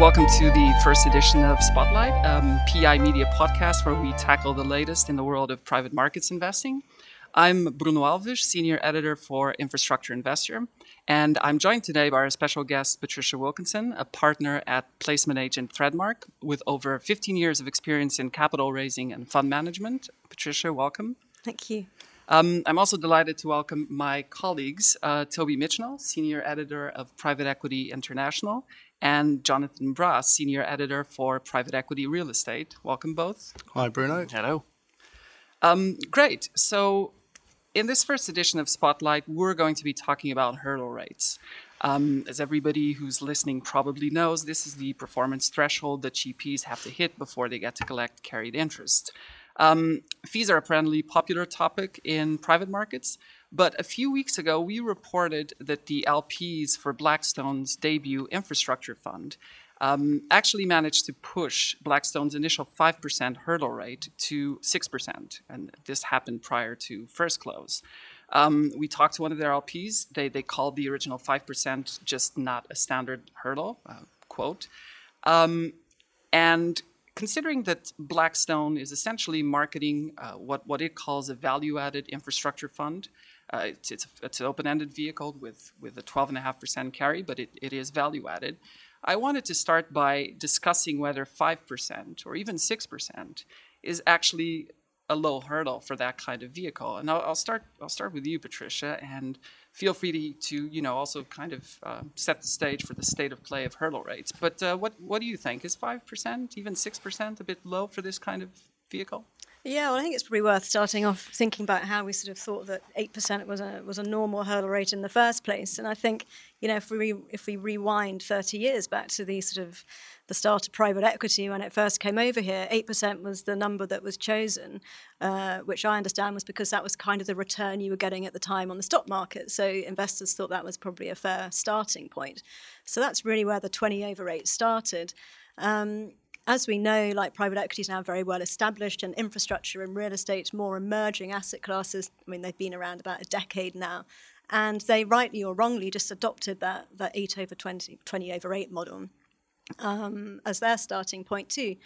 Welcome to the first edition of Spotlight, um, PI Media podcast, where we tackle the latest in the world of private markets investing. I'm Bruno Alves, senior editor for Infrastructure Investor, and I'm joined today by our special guest, Patricia Wilkinson, a partner at placement agent Threadmark with over 15 years of experience in capital raising and fund management. Patricia, welcome. Thank you. Um, I'm also delighted to welcome my colleagues, uh, Toby Mitchenall, senior editor of Private Equity International, and Jonathan Brasse, senior editor for Private Equity Real Estate. Welcome both. Hi, Bruno. Hello. Um, great. So, in this first edition of Spotlight, we're going to be talking about hurdle rates. Um, as everybody who's listening probably knows, this is the performance threshold that GPs have to hit before they get to collect carried interest. Um, fees are apparently a popular topic in private markets, but a few weeks ago, we reported that the LPs for Blackstone's debut infrastructure fund um, actually managed to push Blackstone's initial 5% hurdle rate to 6%. And this happened prior to first close. Um, we talked to one of their LPs. They, they called the original 5% just not a standard hurdle, uh, quote. Um, and considering that Blackstone is essentially marketing uh, what, what it calls a value added infrastructure fund, uh, it's, it's, it's, an open-ended vehicle with, with a 12.5% carry, but it, it is value-added. I wanted to start by discussing whether 5% or even 6% is actually a low hurdle for that kind of vehicle. And I'll, I'll start. I'll start with you, Patricia, and feel free to, to you know also kind of uh, set the stage for the state of play of hurdle rates. But uh, what what do you think? Is five percent, even six percent, a bit low for this kind of vehicle? Yeah, well, I think it's probably worth starting off thinking about how we sort of thought that eight percent was a was a normal hurdle rate in the first place. And I think you know if we if we rewind thirty years back to the sort of the start of private equity when it first came over here, eight percent was the number that was chosen, uh, which I understand was because that was kind of the return you were getting at the time on the stock market. So investors thought that was probably a fair starting point. So that's really where the twenty over eight started. Um, as we know, like private equity is now very well established, and infrastructure and real estate, more emerging asset classes. I mean, they've been around about a decade now, and they rightly or wrongly just adopted that that eight over 20, 20 over eight model um, as their starting point too.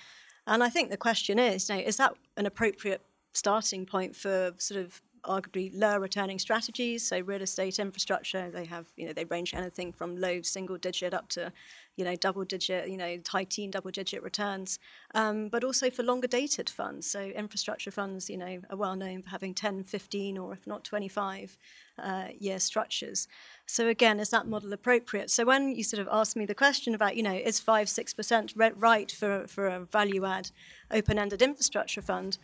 And I think the question is, you know, is that an appropriate starting point for sort of arguably lower returning strategies. So real estate infrastructure, they have, you know, they range anything from low single digit up to, you know, double digit, you know, high teen double digit returns. Um, but also for longer dated funds. So infrastructure funds, you know, are well known for having 10, 15, or if not 25 uh, year structures. So again, is that model appropriate? So when you sort of ask me the question about, you know, is five, six percent right for for a value add open ended infrastructure fund?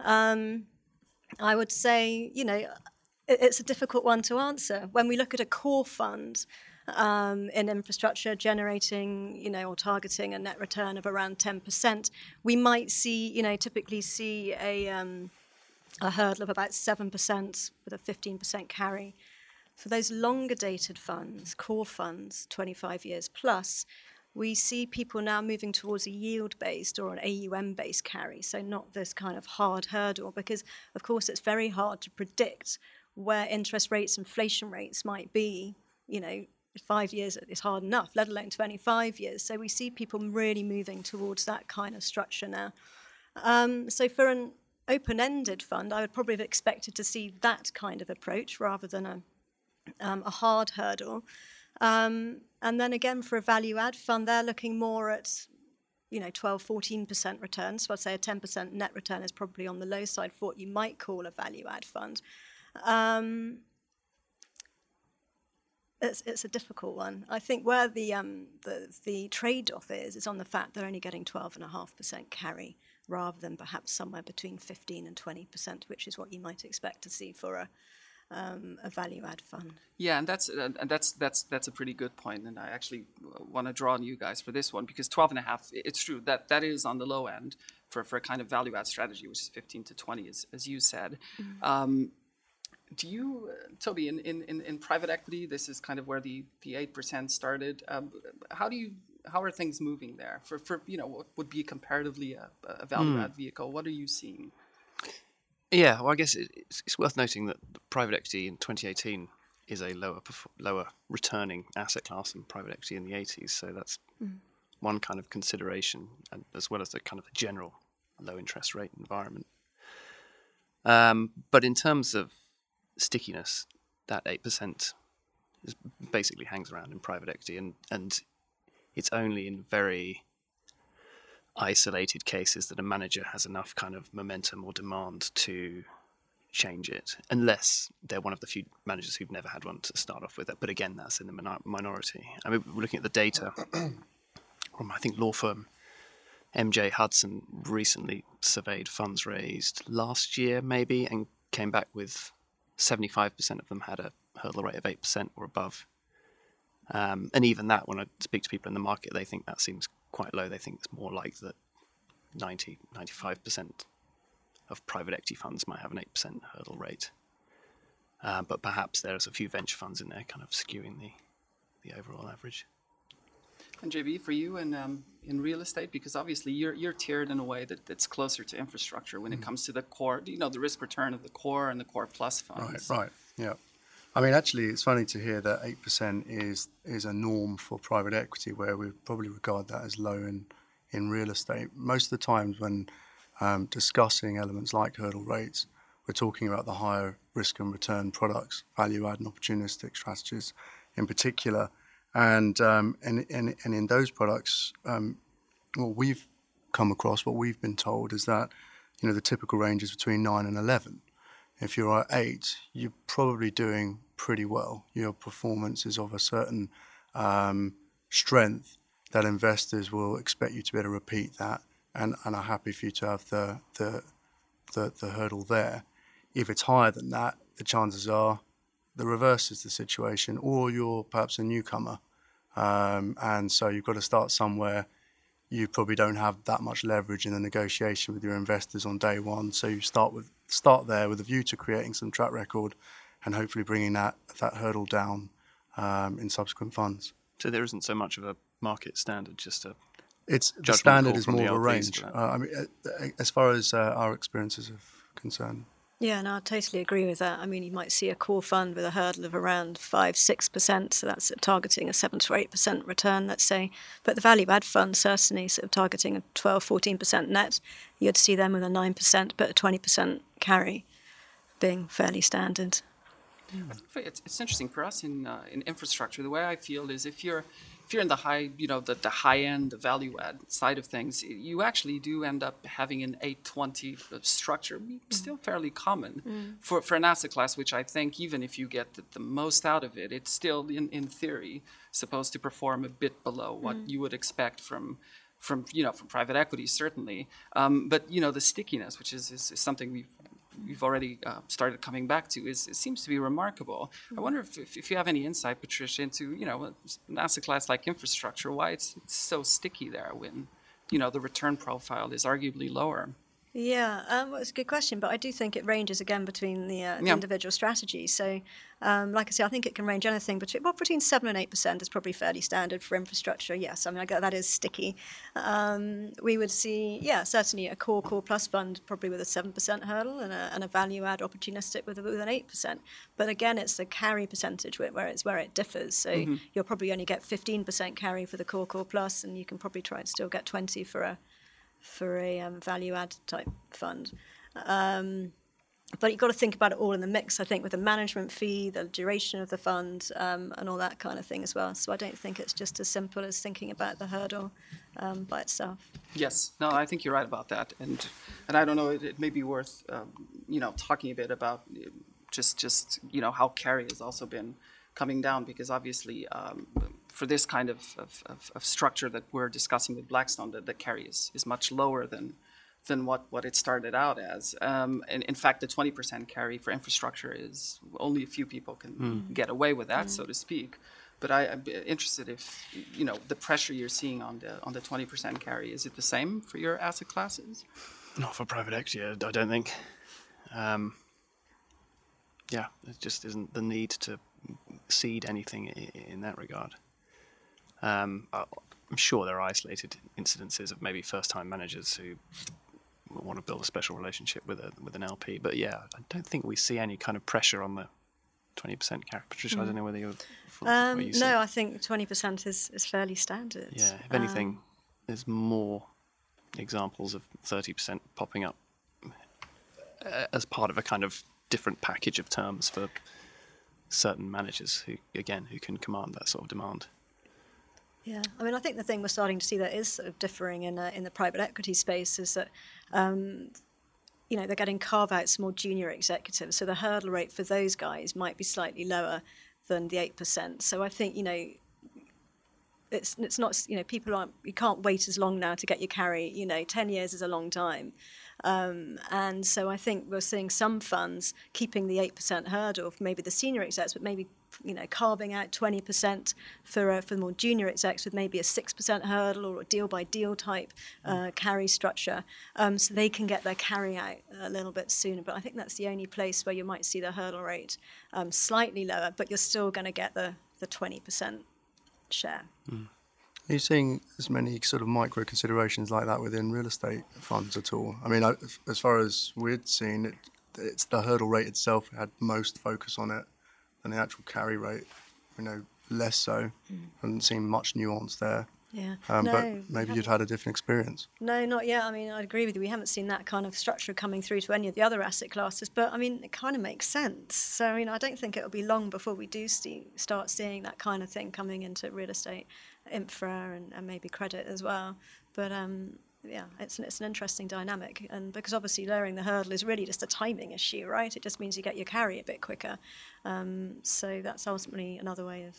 Um, I would say, you know, it's a difficult one to answer. When we look at a core fund um, in infrastructure generating, you know, or targeting a net return of around 10%, we might see, you know, typically see a, um, a hurdle of about 7% with a 15% carry. For those longer dated funds, core funds, 25 years plus, we see people now moving towards a yield based or an AUM based carry, so not this kind of hard hurdle, because of course it's very hard to predict where interest rates, inflation rates might be. You know, five years is hard enough, let alone 25 years. So we see people really moving towards that kind of structure now. Um, so for an open ended fund, I would probably have expected to see that kind of approach rather than a, um, a hard hurdle. Um, and then again, for a value add fund, they're looking more at you know 12 14% return so i'd say a 10% net return is probably on the low side for what you might call a value add fund um, it's, it's a difficult one. I think where the, um, the, the trade off is, is on the fact they're only getting 12.5% carry rather than perhaps somewhere between 15 and 20%, which is what you might expect to see for a, um, a value add fund. Yeah, and that's uh, and that's that's that's a pretty good point, and I actually want to draw on you guys for this one because 12 and a half, it's true that that is on the low end for, for a kind of value add strategy, which is 15 to 20, as, as you said. Mm-hmm. Um, do you, uh, Toby, in, in, in private equity, this is kind of where the, the 8% started. Um, how do you how are things moving there for, for you know what would be comparatively a, a value add mm. vehicle? What are you seeing? Yeah, well, I guess it's, it's worth noting that private equity in 2018 is a lower lower returning asset class than private equity in the 80s. So that's mm. one kind of consideration, and as well as the kind of general low interest rate environment. Um, but in terms of stickiness, that eight percent basically hangs around in private equity, and and it's only in very isolated cases that a manager has enough kind of momentum or demand to change it, unless they're one of the few managers who've never had one to start off with. But again, that's in the minor- minority. I mean, we're looking at the data from I think law firm MJ Hudson recently surveyed funds raised last year, maybe, and came back with 75% of them had a hurdle rate of 8% or above. Um, and even that, when I speak to people in the market, they think that seems quite low. They think it's more like that 90, 95% of private equity funds might have an 8% hurdle rate. Uh, but perhaps there's a few venture funds in there kind of skewing the, the overall average. And JB, for you in um, in real estate, because obviously you're you're tiered in a way that, that's closer to infrastructure when it Mm. comes to the core, you know, the risk return of the core and the core plus funds. Right, right, yeah. I mean, actually, it's funny to hear that eight percent is is a norm for private equity, where we probably regard that as low in in real estate. Most of the times, when um, discussing elements like hurdle rates, we're talking about the higher risk and return products, value add and opportunistic strategies, in particular, and um, and, and and in those products, um, what we've come across, what we've been told, is that you know the typical range is between nine and eleven if you're at eight, you're probably doing pretty well. Your performance is of a certain um, strength that investors will expect you to be able to repeat that and, and are happy for you to have the, the, the, the hurdle there. If it's higher than that, the chances are the reverse is the situation, or you're perhaps a newcomer. Um, and so you've got to start somewhere you probably don't have that much leverage in the negotiation with your investors on day one. So you start with start there with a view to creating some track record, and hopefully bringing that that hurdle down um, in subsequent funds. So there isn't so much of a market standard, just a It's the standard call is more of a range. Uh, I mean, uh, as far as uh, our experiences are concerned. Yeah, no, I totally agree with that. I mean, you might see a core fund with a hurdle of around five, six percent, so that's targeting a seven to eight percent return, let's say. But the value add fund certainly sort of targeting a 12, 14 percent net. You'd see them with a nine percent, but a twenty percent carry, being fairly standard. It's, it's interesting for us in uh, in infrastructure. The way I feel is if you're if you're in the high, you know, the, the high end, the value add side of things, you actually do end up having an 820 structure, still fairly common for, for an asset class, which I think even if you get the, the most out of it, it's still in, in theory supposed to perform a bit below what you would expect from from you know from private equity certainly. Um, but you know the stickiness, which is, is, is something we've we've already uh, started coming back to is it seems to be remarkable. I wonder if, if, if you have any insight, Patricia, into you know an asset class like infrastructure, why it's, it's so sticky there when you know the return profile is arguably lower. Yeah, um, well, it's a good question, but I do think it ranges again between the, uh, the Yeah. individual strategies. So, um, like I say, I think it can range anything between well, between seven and eight percent is probably fairly standard for infrastructure. Yes, I mean I get that is sticky. Um, we would see, yeah, certainly a core core plus fund probably with a seven percent hurdle and a, and a value add opportunistic with, a, with an eight percent. But again, it's the carry percentage where, where it's where it differs. So you'll probably only get fifteen percent carry for the core core plus, and you can probably try and still get twenty for a for a um, value add type fund. Um, but you've got to think about it all in the mix, I think, with the management fee, the duration of the fund, um, and all that kind of thing as well. So I don't think it's just as simple as thinking about the hurdle um, by itself. Yes, no, I think you're right about that, and and I don't know, it, it may be worth um, you know talking a bit about just just you know how carry has also been coming down because obviously um, for this kind of, of, of, of structure that we're discussing with Blackstone, the, the carry is, is much lower than than what, what it started out as. Um, and in fact, the 20% carry for infrastructure is only a few people can get away with that, so to speak. But I, I'm interested if you know the pressure you're seeing on the on the 20% carry. Is it the same for your asset classes? Not for private equity, I I don't think. Um, yeah, it just isn't the need to seed anything in that regard. Um, I'm sure there are isolated incidences of maybe first-time managers who want to build a special relationship with a with an LP, but yeah, I don't think we see any kind of pressure on the 20% carry. Patricia, I don't know whether you're. Um, you see. no, I think 20% is, is fairly standard. Yeah, if Um, anything, there's more examples of 30% popping up uh, as part of a kind of different package of terms for certain managers who, again, who can command that sort of demand. Yeah, I mean, I think the thing we're starting to see that is sort of differing in uh, in the private equity space is that, um, you know, they're getting carve outs more junior executives, so the hurdle rate for those guys might be slightly lower than the eight percent. So I think you know, it's it's not you know people aren't you can't wait as long now to get your carry. You know, ten years is a long time. Um, and so I think we're seeing some funds keeping the 8% hurdle for maybe the senior execs, but maybe you know carving out 20% for uh, for more junior execs with maybe a 6% hurdle or a deal by deal type uh, carry structure, um, so they can get their carry out a little bit sooner. But I think that's the only place where you might see the hurdle rate um, slightly lower, but you're still going to get the the 20% share. Mm. Are you seeing as many sort of micro considerations like that within real estate funds at all? I mean, as far as we'd seen, it, it's the hurdle rate itself had most focus on it, and the actual carry rate, you know, less so. Mm. Haven't seen much nuance there. Yeah. Um, no, but maybe you'd had a different experience. No, not yet. I mean, I agree with you. We haven't seen that kind of structure coming through to any of the other asset classes, but I mean, it kind of makes sense. So, I mean, I don't think it'll be long before we do see, start seeing that kind of thing coming into real estate, infra, and, and maybe credit as well. But um, yeah, it's an, it's an interesting dynamic, and because obviously lowering the hurdle is really just a timing issue, right? It just means you get your carry a bit quicker. Um, so that's ultimately another way of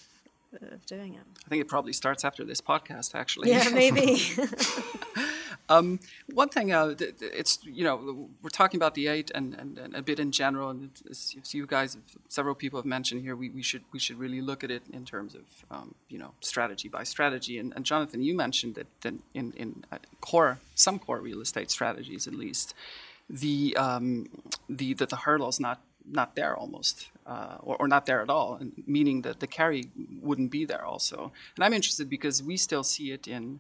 of doing it. I think it probably starts after this podcast, actually. Yeah, maybe. um, one thing, uh, it's you know, we're talking about the eight and, and, and a bit in general, and as, you guys, several people have mentioned here, we, we should we should really look at it in terms of um, you know strategy by strategy. And, and Jonathan, you mentioned that, that in in uh, core some core real estate strategies, at least, the um, the that the hurdle is not not there almost, uh, or, or, not there at all, meaning that the carry wouldn't be there also. And I'm interested because we still see it in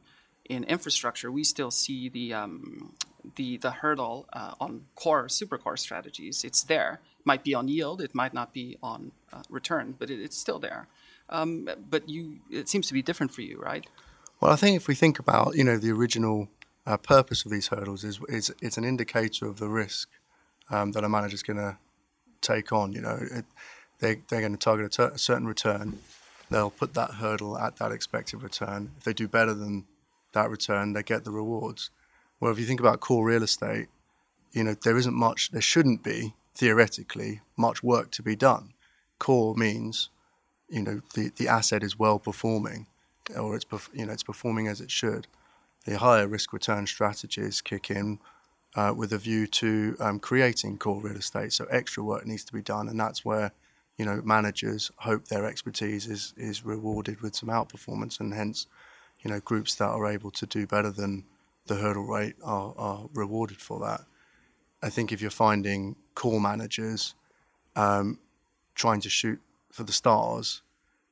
in infrastructure. We still see the um, the the hurdle uh, on core super core strategies. It's there. Might be on yield. It might not be on uh, return, but it, it's still there. Um, but you, it seems to be different for you, right? Well, I think if we think about you know the original uh, purpose of these hurdles is, is it's an indicator of the risk um, that a manager is going to take on. You know, it, they they're going to target a, ter- a, certain return. They'll put that hurdle at that expected return. If they do better than that return, they get the rewards. Well, if you think about core real estate, you know there isn't much. There shouldn't be theoretically much work to be done. Core means, you know, the, the asset is well performing, or it's you know it's performing as it should. The higher risk return strategies kick in uh, with a view to um, creating core real estate. So extra work needs to be done, and that's where you know managers hope their expertise is is rewarded with some outperformance, and hence you know groups that are able to do better than the hurdle rate are, are rewarded for that. I think if you're finding core managers um, trying to shoot for the stars,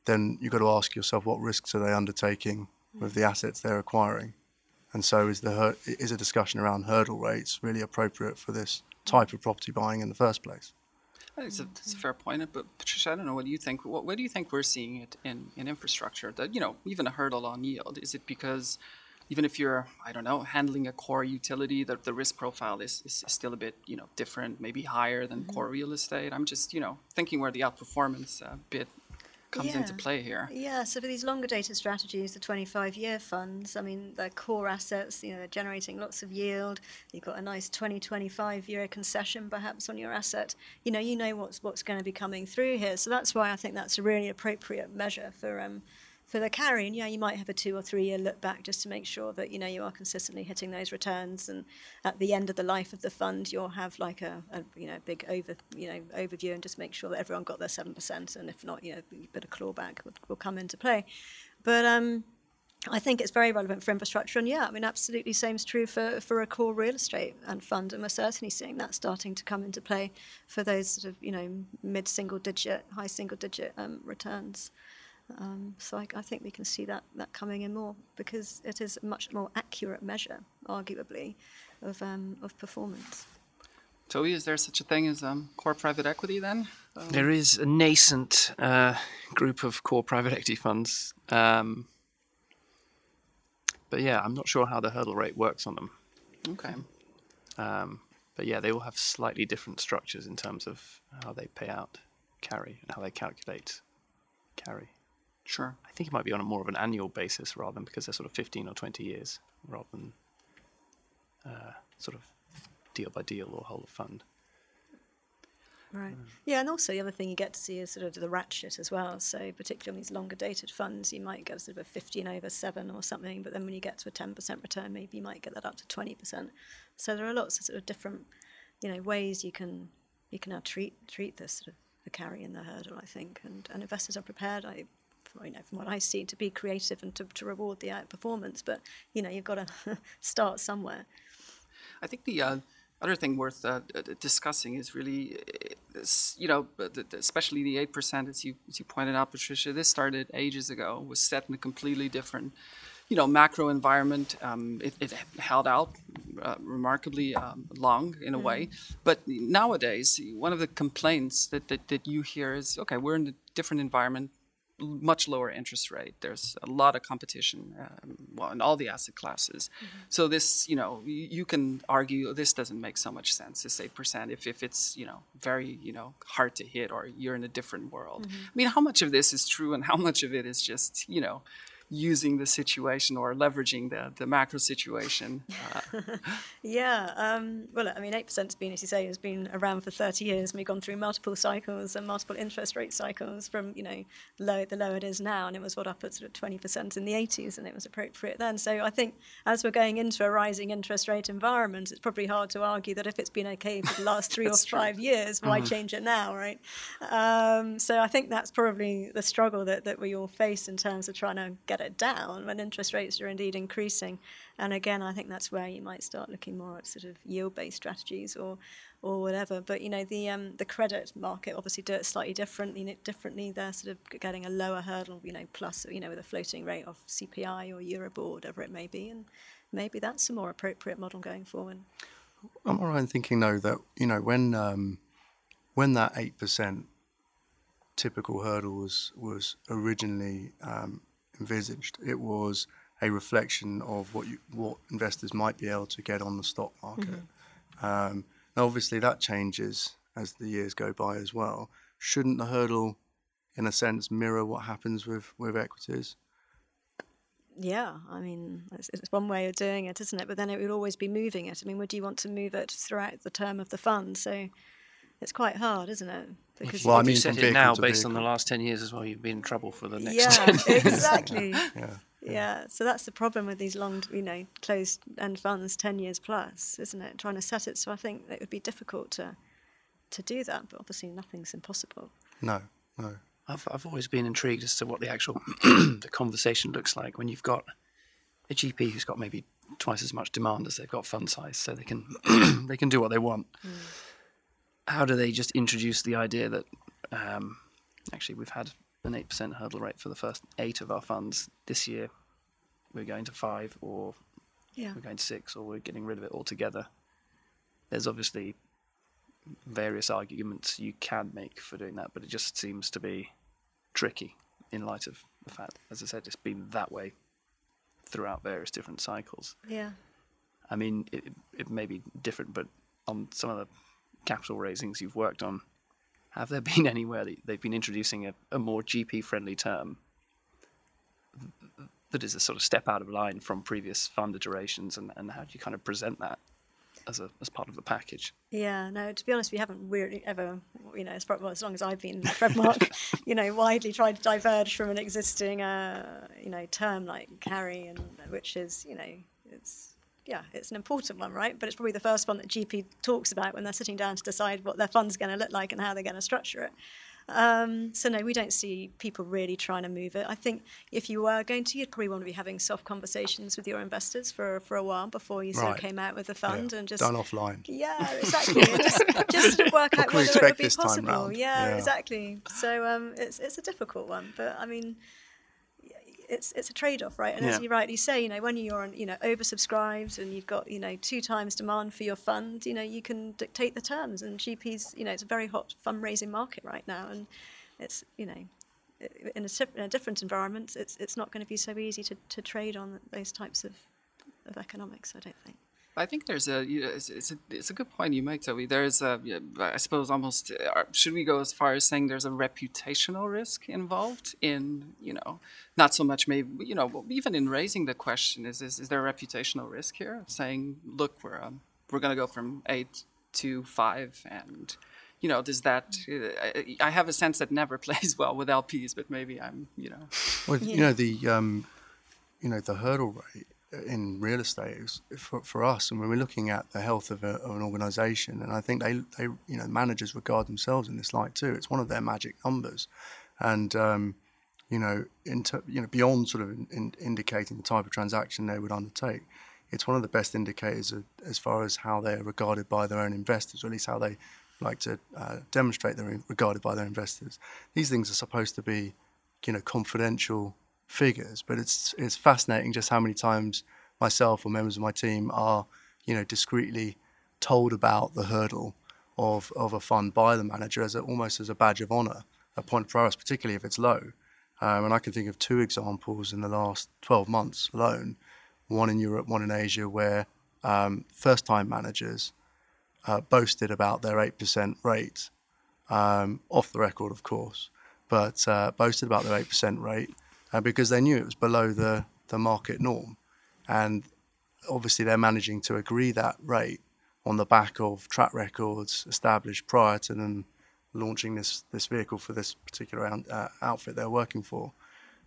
then you've got to ask yourself what risks are they undertaking with the assets they're acquiring. And so, is the is a discussion around hurdle rates really appropriate for this type of property buying in the first place? I think it's a, it's a fair point, but Patricia, I don't know. What do you think? What, where do you think we're seeing it in, in infrastructure? That you know, even a hurdle on yield. Is it because even if you're, I don't know, handling a core utility, that the risk profile is, is still a bit, you know, different, maybe higher than mm-hmm. core real estate. I'm just, you know, thinking where the outperformance uh, bit comes yeah. into play here. Yeah, so for these longer dated strategies, the 25 year funds, I mean, they're core assets, you know, they're generating lots of yield. You've got a nice 20, 25 year concession perhaps on your asset. You know, you know what's, what's going to be coming through here. So that's why I think that's a really appropriate measure for. Um, for the carry, and yeah, you might have a two or three year look back just to make sure that you know you are consistently hitting those returns, and at the end of the life of the fund, you'll have like a, a you know big over you know overview and just make sure that everyone got their seven percent, and if not, you know, a bit of clawback will, will come into play. But um, I think it's very relevant for infrastructure, and yeah, I mean, absolutely, same is true for, for a core real estate and fund, and we're certainly seeing that starting to come into play for those sort of you know mid single digit, high single digit um, returns. Um, so I, I, think we can see that, that coming in more because it is a much more accurate measure, arguably, of, um, of performance. Toby, is there such a thing as um, core private equity then? Um, there is a nascent uh, group of core private equity funds. Um, but yeah, I'm not sure how the hurdle rate works on them. Okay. Um, but yeah, they all have slightly different structures in terms of how they pay out carry and how they calculate carry. Sure. I think it might be on a more of an annual basis rather than because they're sort of 15 or 20 years rather than uh, sort of deal by deal or whole of fund. Right. Yeah, and also the other thing you get to see is sort of the ratchet as well. So particularly on these longer dated funds, you might get sort of a 15 over 7 or something, but then when you get to a 10% return, maybe you might get that up to 20%. So there are lots of sort of different, you know, ways you can you can now treat treat this sort of the carry and the hurdle, I think, and, and investors are prepared. I, you know, from what I see, to be creative and to, to reward the outperformance. But you know, you've got to start somewhere. I think the uh, other thing worth uh, discussing is really, uh, you know, especially the eight percent, as you as you pointed out, Patricia. This started ages ago. Was set in a completely different, you know, macro environment. Um, it, it, held out uh, remarkably um, long in a mm. way. But nowadays, one of the complaints that, that that you hear is, okay, we're in a different environment much lower interest rate. There's a lot of competition um, well, in all the asset classes. Mm-hmm. So this, you know, you, you, can argue this doesn't make so much sense. This eight percent, if if it's you know very you know hard to hit or you're in a different world. Mm-hmm. I mean, how much of this is true and how much of it is just you know using the situation or leveraging the, the macro situation. Uh. yeah, um, well, I mean, 8% has been, as you say, has been around for 30 years. And we've gone through multiple cycles and multiple interest rate cycles from, you know, low, the low it is now. And it was what up at sort of 20% in the 80s and it was appropriate then. So I think as we're going into a rising interest rate environment, it's probably hard to argue that if it's been okay for the last three or five true. years, why mm-hmm. change it now, right? Um, so I think that's probably the struggle that, that we all face in terms of trying to get it down when interest rates are indeed increasing. And again, I think that's where you might start looking more at sort of yield-based strategies or or whatever. But you know, the um, the credit market obviously do it slightly differently. Differently, they're sort of getting a lower hurdle, you know, plus you know with a floating rate of CPI or Euribor, whatever it may be, and maybe that's a more appropriate model going forward. I'm all right in thinking though that you know when um, when that eight percent typical hurdle was was originally um, envisaged. It was a reflection of what you, what investors might be able to get on the stock market. Mm-hmm. Um, now, obviously, that changes as the years go by as well. Shouldn't the hurdle, in a sense, mirror what happens with, with equities? Yeah, I mean, it's, it's, one way of doing it, isn't it? But then it would always be moving it. I mean, would you want to move it throughout the term of the fund? So it's quite hard, isn't it? Because well, I mean, you set it now based on the last ten years as well, you'd be in trouble for the next. Yeah, exactly. yeah. Yeah, so that's the problem with these long, you know, closed end funds, ten years plus, isn't it? Trying to set it. So I think it would be difficult to to do that, but obviously nothing's impossible. No, no. I've I've always been intrigued as to what the actual the conversation looks like when you've got a GP who's got maybe twice as much demand as they've got fund size, so they can they can do what they want. Mm how do they just introduce the idea that um, actually we've had an 8% hurdle rate for the first eight of our funds this year. We're going to five or yeah. we're going to six or we're getting rid of it altogether. There's obviously various arguments you can make for doing that but it just seems to be tricky in light of the fact as i said it's been that way throughout various different cycles. Yeah. I mean it, it may be different but on some of the capital raisings you've worked on, have there been anywhere that they've been introducing a, a more GP friendly term that is a sort of step out of line from previous fund iterations, and, and how do you kind of present that as a as part of the package? Yeah, no. To be honest, we haven't really ever, you know, as, well, as long as I've been Threadmark, you know, widely tried to diverge from an existing, uh, you know, term like carry, and which is, you know, it's yeah, it's an important one, right? But it's probably the first one that GP talks about when they're sitting down to decide what their fund's going to look like and how they're going to structure it. Um, so no, we don't see people really trying to move it. I think if you were going to, you'd probably want to be having soft conversations with your investors for for a while before you sort right. of came out with the fund yeah. and just done offline. Yeah, exactly. just, just to work out whether it would be possible. Yeah, yeah, exactly. So um, it's it's a difficult one, but I mean it's it's a trade off, right? And yeah. as you rightly say, you know, when you're on, you know oversubscribed and you've got you know two times demand for your fund, you know, you can dictate the terms. And GPs, you know, it's a very hot fundraising market right now, and it's you know, in a, in a different environment, it's it's not going to be so easy to, to trade on those types of of economics. I don't think. I think there's a it's, it's, a it's a good point you make, Toby. There's a I suppose almost uh, should we go as far as saying there's a reputational risk involved in you know not so much maybe you know even in raising the question is is, is there a reputational risk here saying look we're um, we're going to go from eight to five and you know does that uh, I have a sense that never plays well with LPs, but maybe I'm you know well yeah. you know the um, you know the hurdle rate in real estate for, for us, and when we're looking at the health of, a, of an organisation, and I think they, they, you know, managers regard themselves in this light too. It's one of their magic numbers, and um, you know, inter, you know, beyond sort of in, in indicating the type of transaction they would undertake, it's one of the best indicators of, as far as how they're regarded by their own investors, or at least how they like to uh, demonstrate they're regarded by their investors. These things are supposed to be, you know, confidential figures, but it's it's fascinating just how many times myself or members of my team are, you know, discreetly told about the hurdle of of a fund by the manager as a, almost as a badge of honour, a point of priority, particularly if it's low. Um, and I can think of two examples in the last 12 months alone, one in Europe, one in Asia, where um, first-time managers uh, boasted about their 8% rate, um, off the record, of course, but uh, boasted about their 8% rate uh, because they knew it was below the, the market norm. And obviously, they're managing to agree that rate on the back of track records established prior to them launching this, this vehicle for this particular out, uh, outfit they're working for.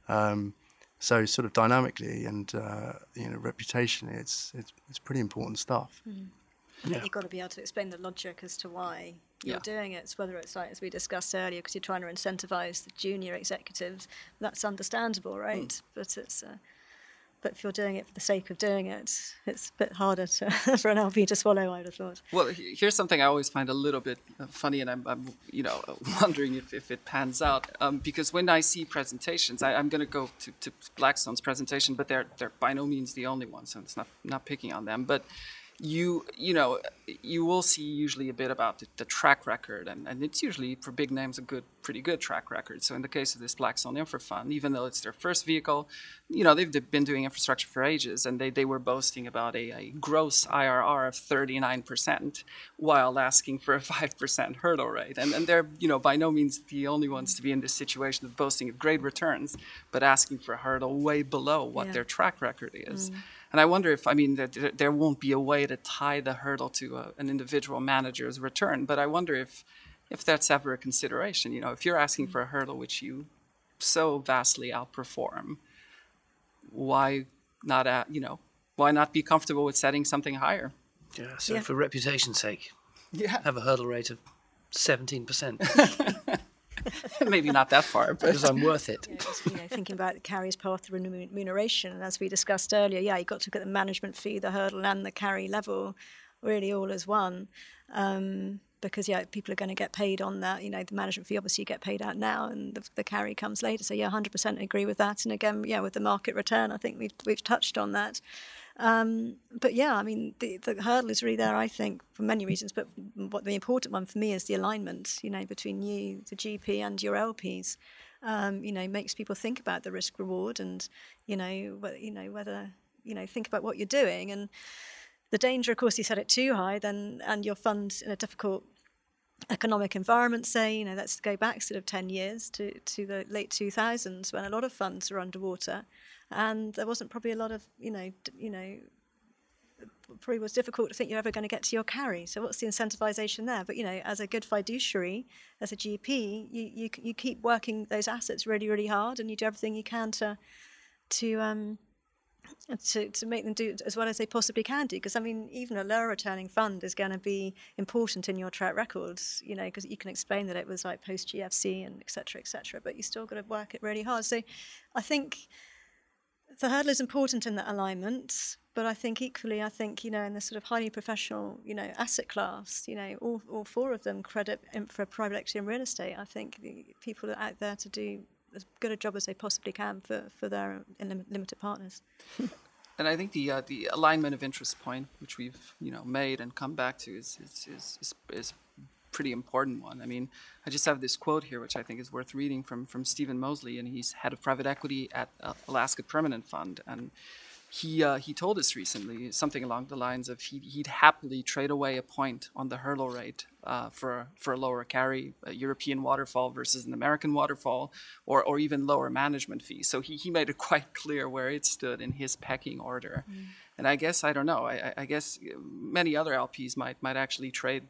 Um, so, sort of dynamically and uh, you know, reputation, it's, it's, it's pretty important stuff. Mm. Yeah. You've got to be able to explain the logic as to why you're yeah. doing it. whether it's like as we discussed earlier, because you're trying to incentivize the junior executives. That's understandable, right? Mm. But it's. Uh, but if you're doing it for the sake of doing it, it's a bit harder to, for an LP to swallow. I'd have thought. Well, here's something I always find a little bit uh, funny, and I'm, I'm you know, wondering if, if it pans out. Um, because when I see presentations, I, am going to go to Blackstone's presentation, but they're they're by no means the only ones, so it's not not picking on them, but you you know you will see usually a bit about the, the, track record and, and it's usually for big names a good pretty good track record so in the case of this blackstone infra fund even though it's their first vehicle you know they've been doing infrastructure for ages and they, they were boasting about a, a gross irr of 39% while asking for a 5% hurdle rate and, and they're you know by no means the only ones to be in this situation of boasting of great returns but asking for a hurdle way below what yeah. their track record is mm. And I wonder if, I mean, there won't be a way to tie the hurdle to a, an individual manager's return, but I wonder if, if that's ever a consideration. You know, if you're asking for a hurdle which you so vastly outperform, why not, at, you know, why not be comfortable with setting something higher? Yeah, so yeah. for reputation's sake, yeah. have a hurdle rate of 17%. maybe not that far, but because I'm worth it. Yeah, just, you know, thinking about the carry's path to remuneration, and as we discussed earlier, yeah, you've got to look at the management fee, the hurdle, and the carry level, really all as one. Um, because yeah, people are going to get paid on that. You know, the management fee obviously you get paid out now, and the, the carry comes later. So yeah, 100% agree with that. And again, yeah, with the market return, I think we've we've touched on that. Um, but yeah, I mean, the, the hurdle is really there, I think, for many reasons. But what the important one for me is the alignment, you know, between you, the GP, and your LPs. Um, you know, makes people think about the risk reward, and you know, whether, you know whether you know think about what you're doing. And the danger, of course, you set it too high, then and your fund's in a difficult economic environment, say, you know, let's go back sort of 10 years to, to the late 2000s when a lot of funds were underwater and there wasn't probably a lot of you know you know probably was difficult to think you're ever going to get to your carry. So what's the incentivization there? But you know, as a good fiduciary, as a GP, you you you keep working those assets really really hard, and you do everything you can to to um to, to make them do as well as they possibly can do. Because I mean, even a lower returning fund is going to be important in your track records, you know, because you can explain that it was like post GFC and et cetera, et cetera. But you still got to work it really hard. So I think the hurdle is important in that alignment, but I think equally, I think you know, in the sort of highly professional, you know, asset class, you know, all, all four of them credit for private equity and real estate. I think the people are out there to do as good a job as they possibly can for for their limited partners. And I think the uh, the alignment of interest point, which we've you know made and come back to, is is, is, is pretty important one. I mean, I just have this quote here, which I think is worth reading from from Stephen Moseley, and he's head of private equity at uh, Alaska Permanent Fund, and he uh, he told us recently something along the lines of he, he'd happily trade away a point on the hurdle rate uh, for for a lower carry, a European waterfall versus an American waterfall, or or even lower management fees. So he, he made it quite clear where it stood in his pecking order. Mm. And I guess I don't know. I, I guess many other LPs might might actually trade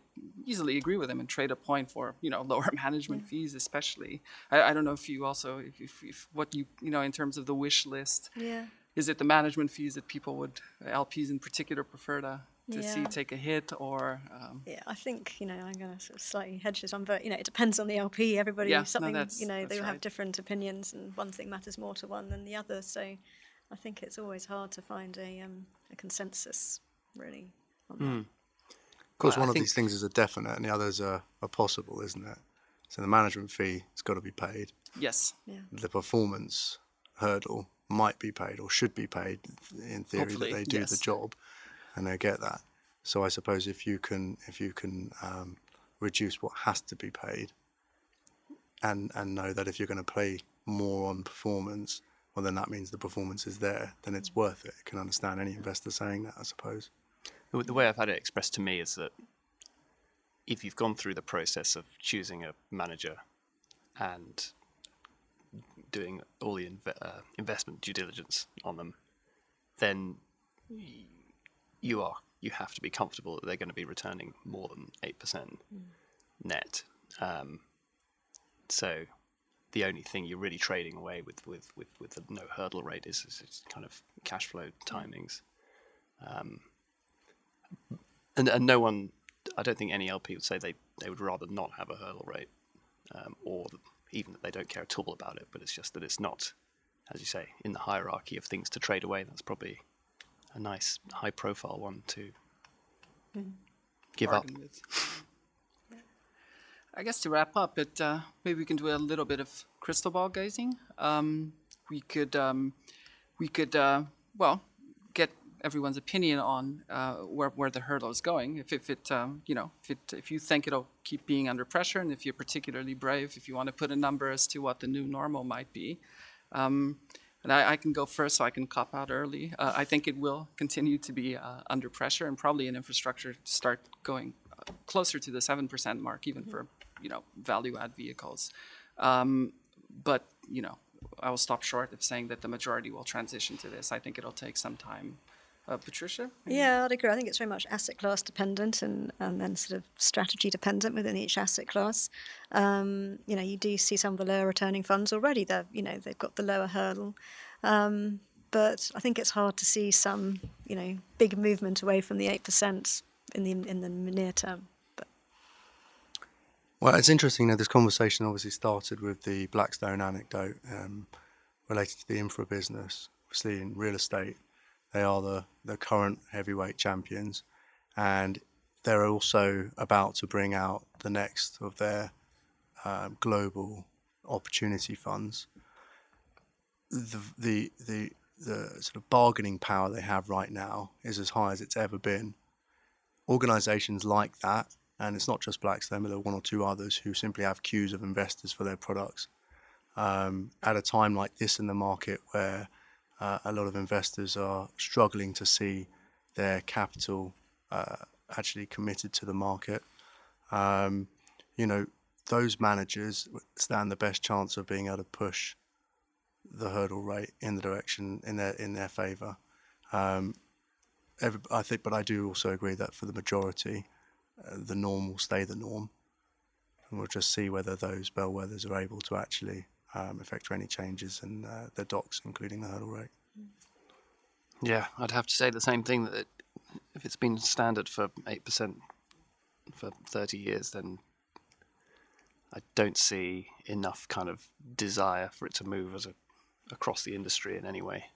easily agree with him and trade a point for you know lower management yeah. fees, especially. I, I don't know if you also if, if, if what you you know in terms of the wish list. Yeah is it the management fees that people would LPs in particular prefer to to yeah. see take a hit or um, yeah i think you know i'm going to sort of slightly hedge this on but you know it depends on the lp everybody yeah, something no, you know they right. have different opinions and one thing matters more to one than the other so i think it's always hard to find a, um, a consensus really mm. Of course well, one I of these things is a definite and the others are, are possible isn't it so the management fee has got to be paid yes yeah. the performance hurdle might be paid or should be paid in theory Hopefully, that they do yes. the job and they get that. So I suppose if you can if you can um, reduce what has to be paid and and know that if you're going to pay more on performance, well then that means the performance is there, then it's worth it. I can understand any investor saying that, I suppose. The way I've had it expressed to me is that if you've gone through the process of choosing a manager and doing all the uh, investment due diligence on them, then you are you have to be comfortable that they're going to be returning more than eight percent mm. net. Um, so the only thing you're really trading away with with with, with the no hurdle rate is, is kind of cash flow timings. Um, and, and no one, I don't think any LP would say they, they would rather not have a hurdle rate um, or even that they don't care at all about it, but it's just that it's not, as you say, in the hierarchy of things to trade away. That's probably a nice high profile one to mm. give up. I guess to wrap up, it, uh, maybe we can do a little bit of crystal ball gazing. Um, we could, um, we could, uh, well, everyone's opinion on uh, where, where the hurdle is going. If, if it, um, you know, if it, if you think it'll keep being under pressure, and if you're particularly brave, if you want to put a number as to what the new normal might be. Um, and I, I, can go first, so I can cop out early. Uh, I think it will continue to be uh, under pressure, and probably in infrastructure start going closer to the seven percent mark, even mm-hmm. for you know value add vehicles. Um, but you know, I will stop short of saying that the majority will transition to this. I think it'll take some time. Uh, Patricia? Yeah, I'd agree. I think it's very much asset class dependent and, and then sort of strategy dependent within each asset class. Um, you know, you do see some of the lower returning funds already. They're, you know, they've got the lower hurdle. Um, but I think it's hard to see some, you know, big movement away from the 8% in the, in the near term. But. Well, it's interesting that this conversation obviously started with the Blackstone anecdote um, related to the infra business. Obviously, in real estate, they are the, the current heavyweight champions, and they're also about to bring out the next of their um, global opportunity funds. The, the the the sort of bargaining power they have right now is as high as it's ever been. Organisations like that, and it's not just Blackstone, but there are one or two others who simply have queues of investors for their products. Um, at a time like this in the market where uh, a lot of investors are struggling to see their capital uh, actually committed to the market. Um, you know, those managers stand the best chance of being able to push the hurdle rate in the direction in their in their favour. Um, every, I think, but I do also agree that for the majority, uh, the norm will stay the norm, and we'll just see whether those bellwethers are able to actually um, effect any changes in uh, the docs, including the hurdle rate. Yeah, I'd have to say the same thing that it, if it's been standard for 8% for 30 years, then I don't see enough kind of desire for it to move as a, across the industry in any way,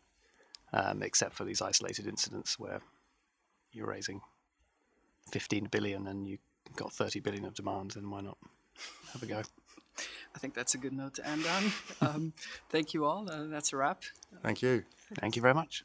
um, except for these isolated incidents where you're raising 15 billion and you got 30 billion of demand, then why not have a go? I think that's a good note to end on. Um, thank you all. Uh, that's a wrap. Thank you. Thank you very much.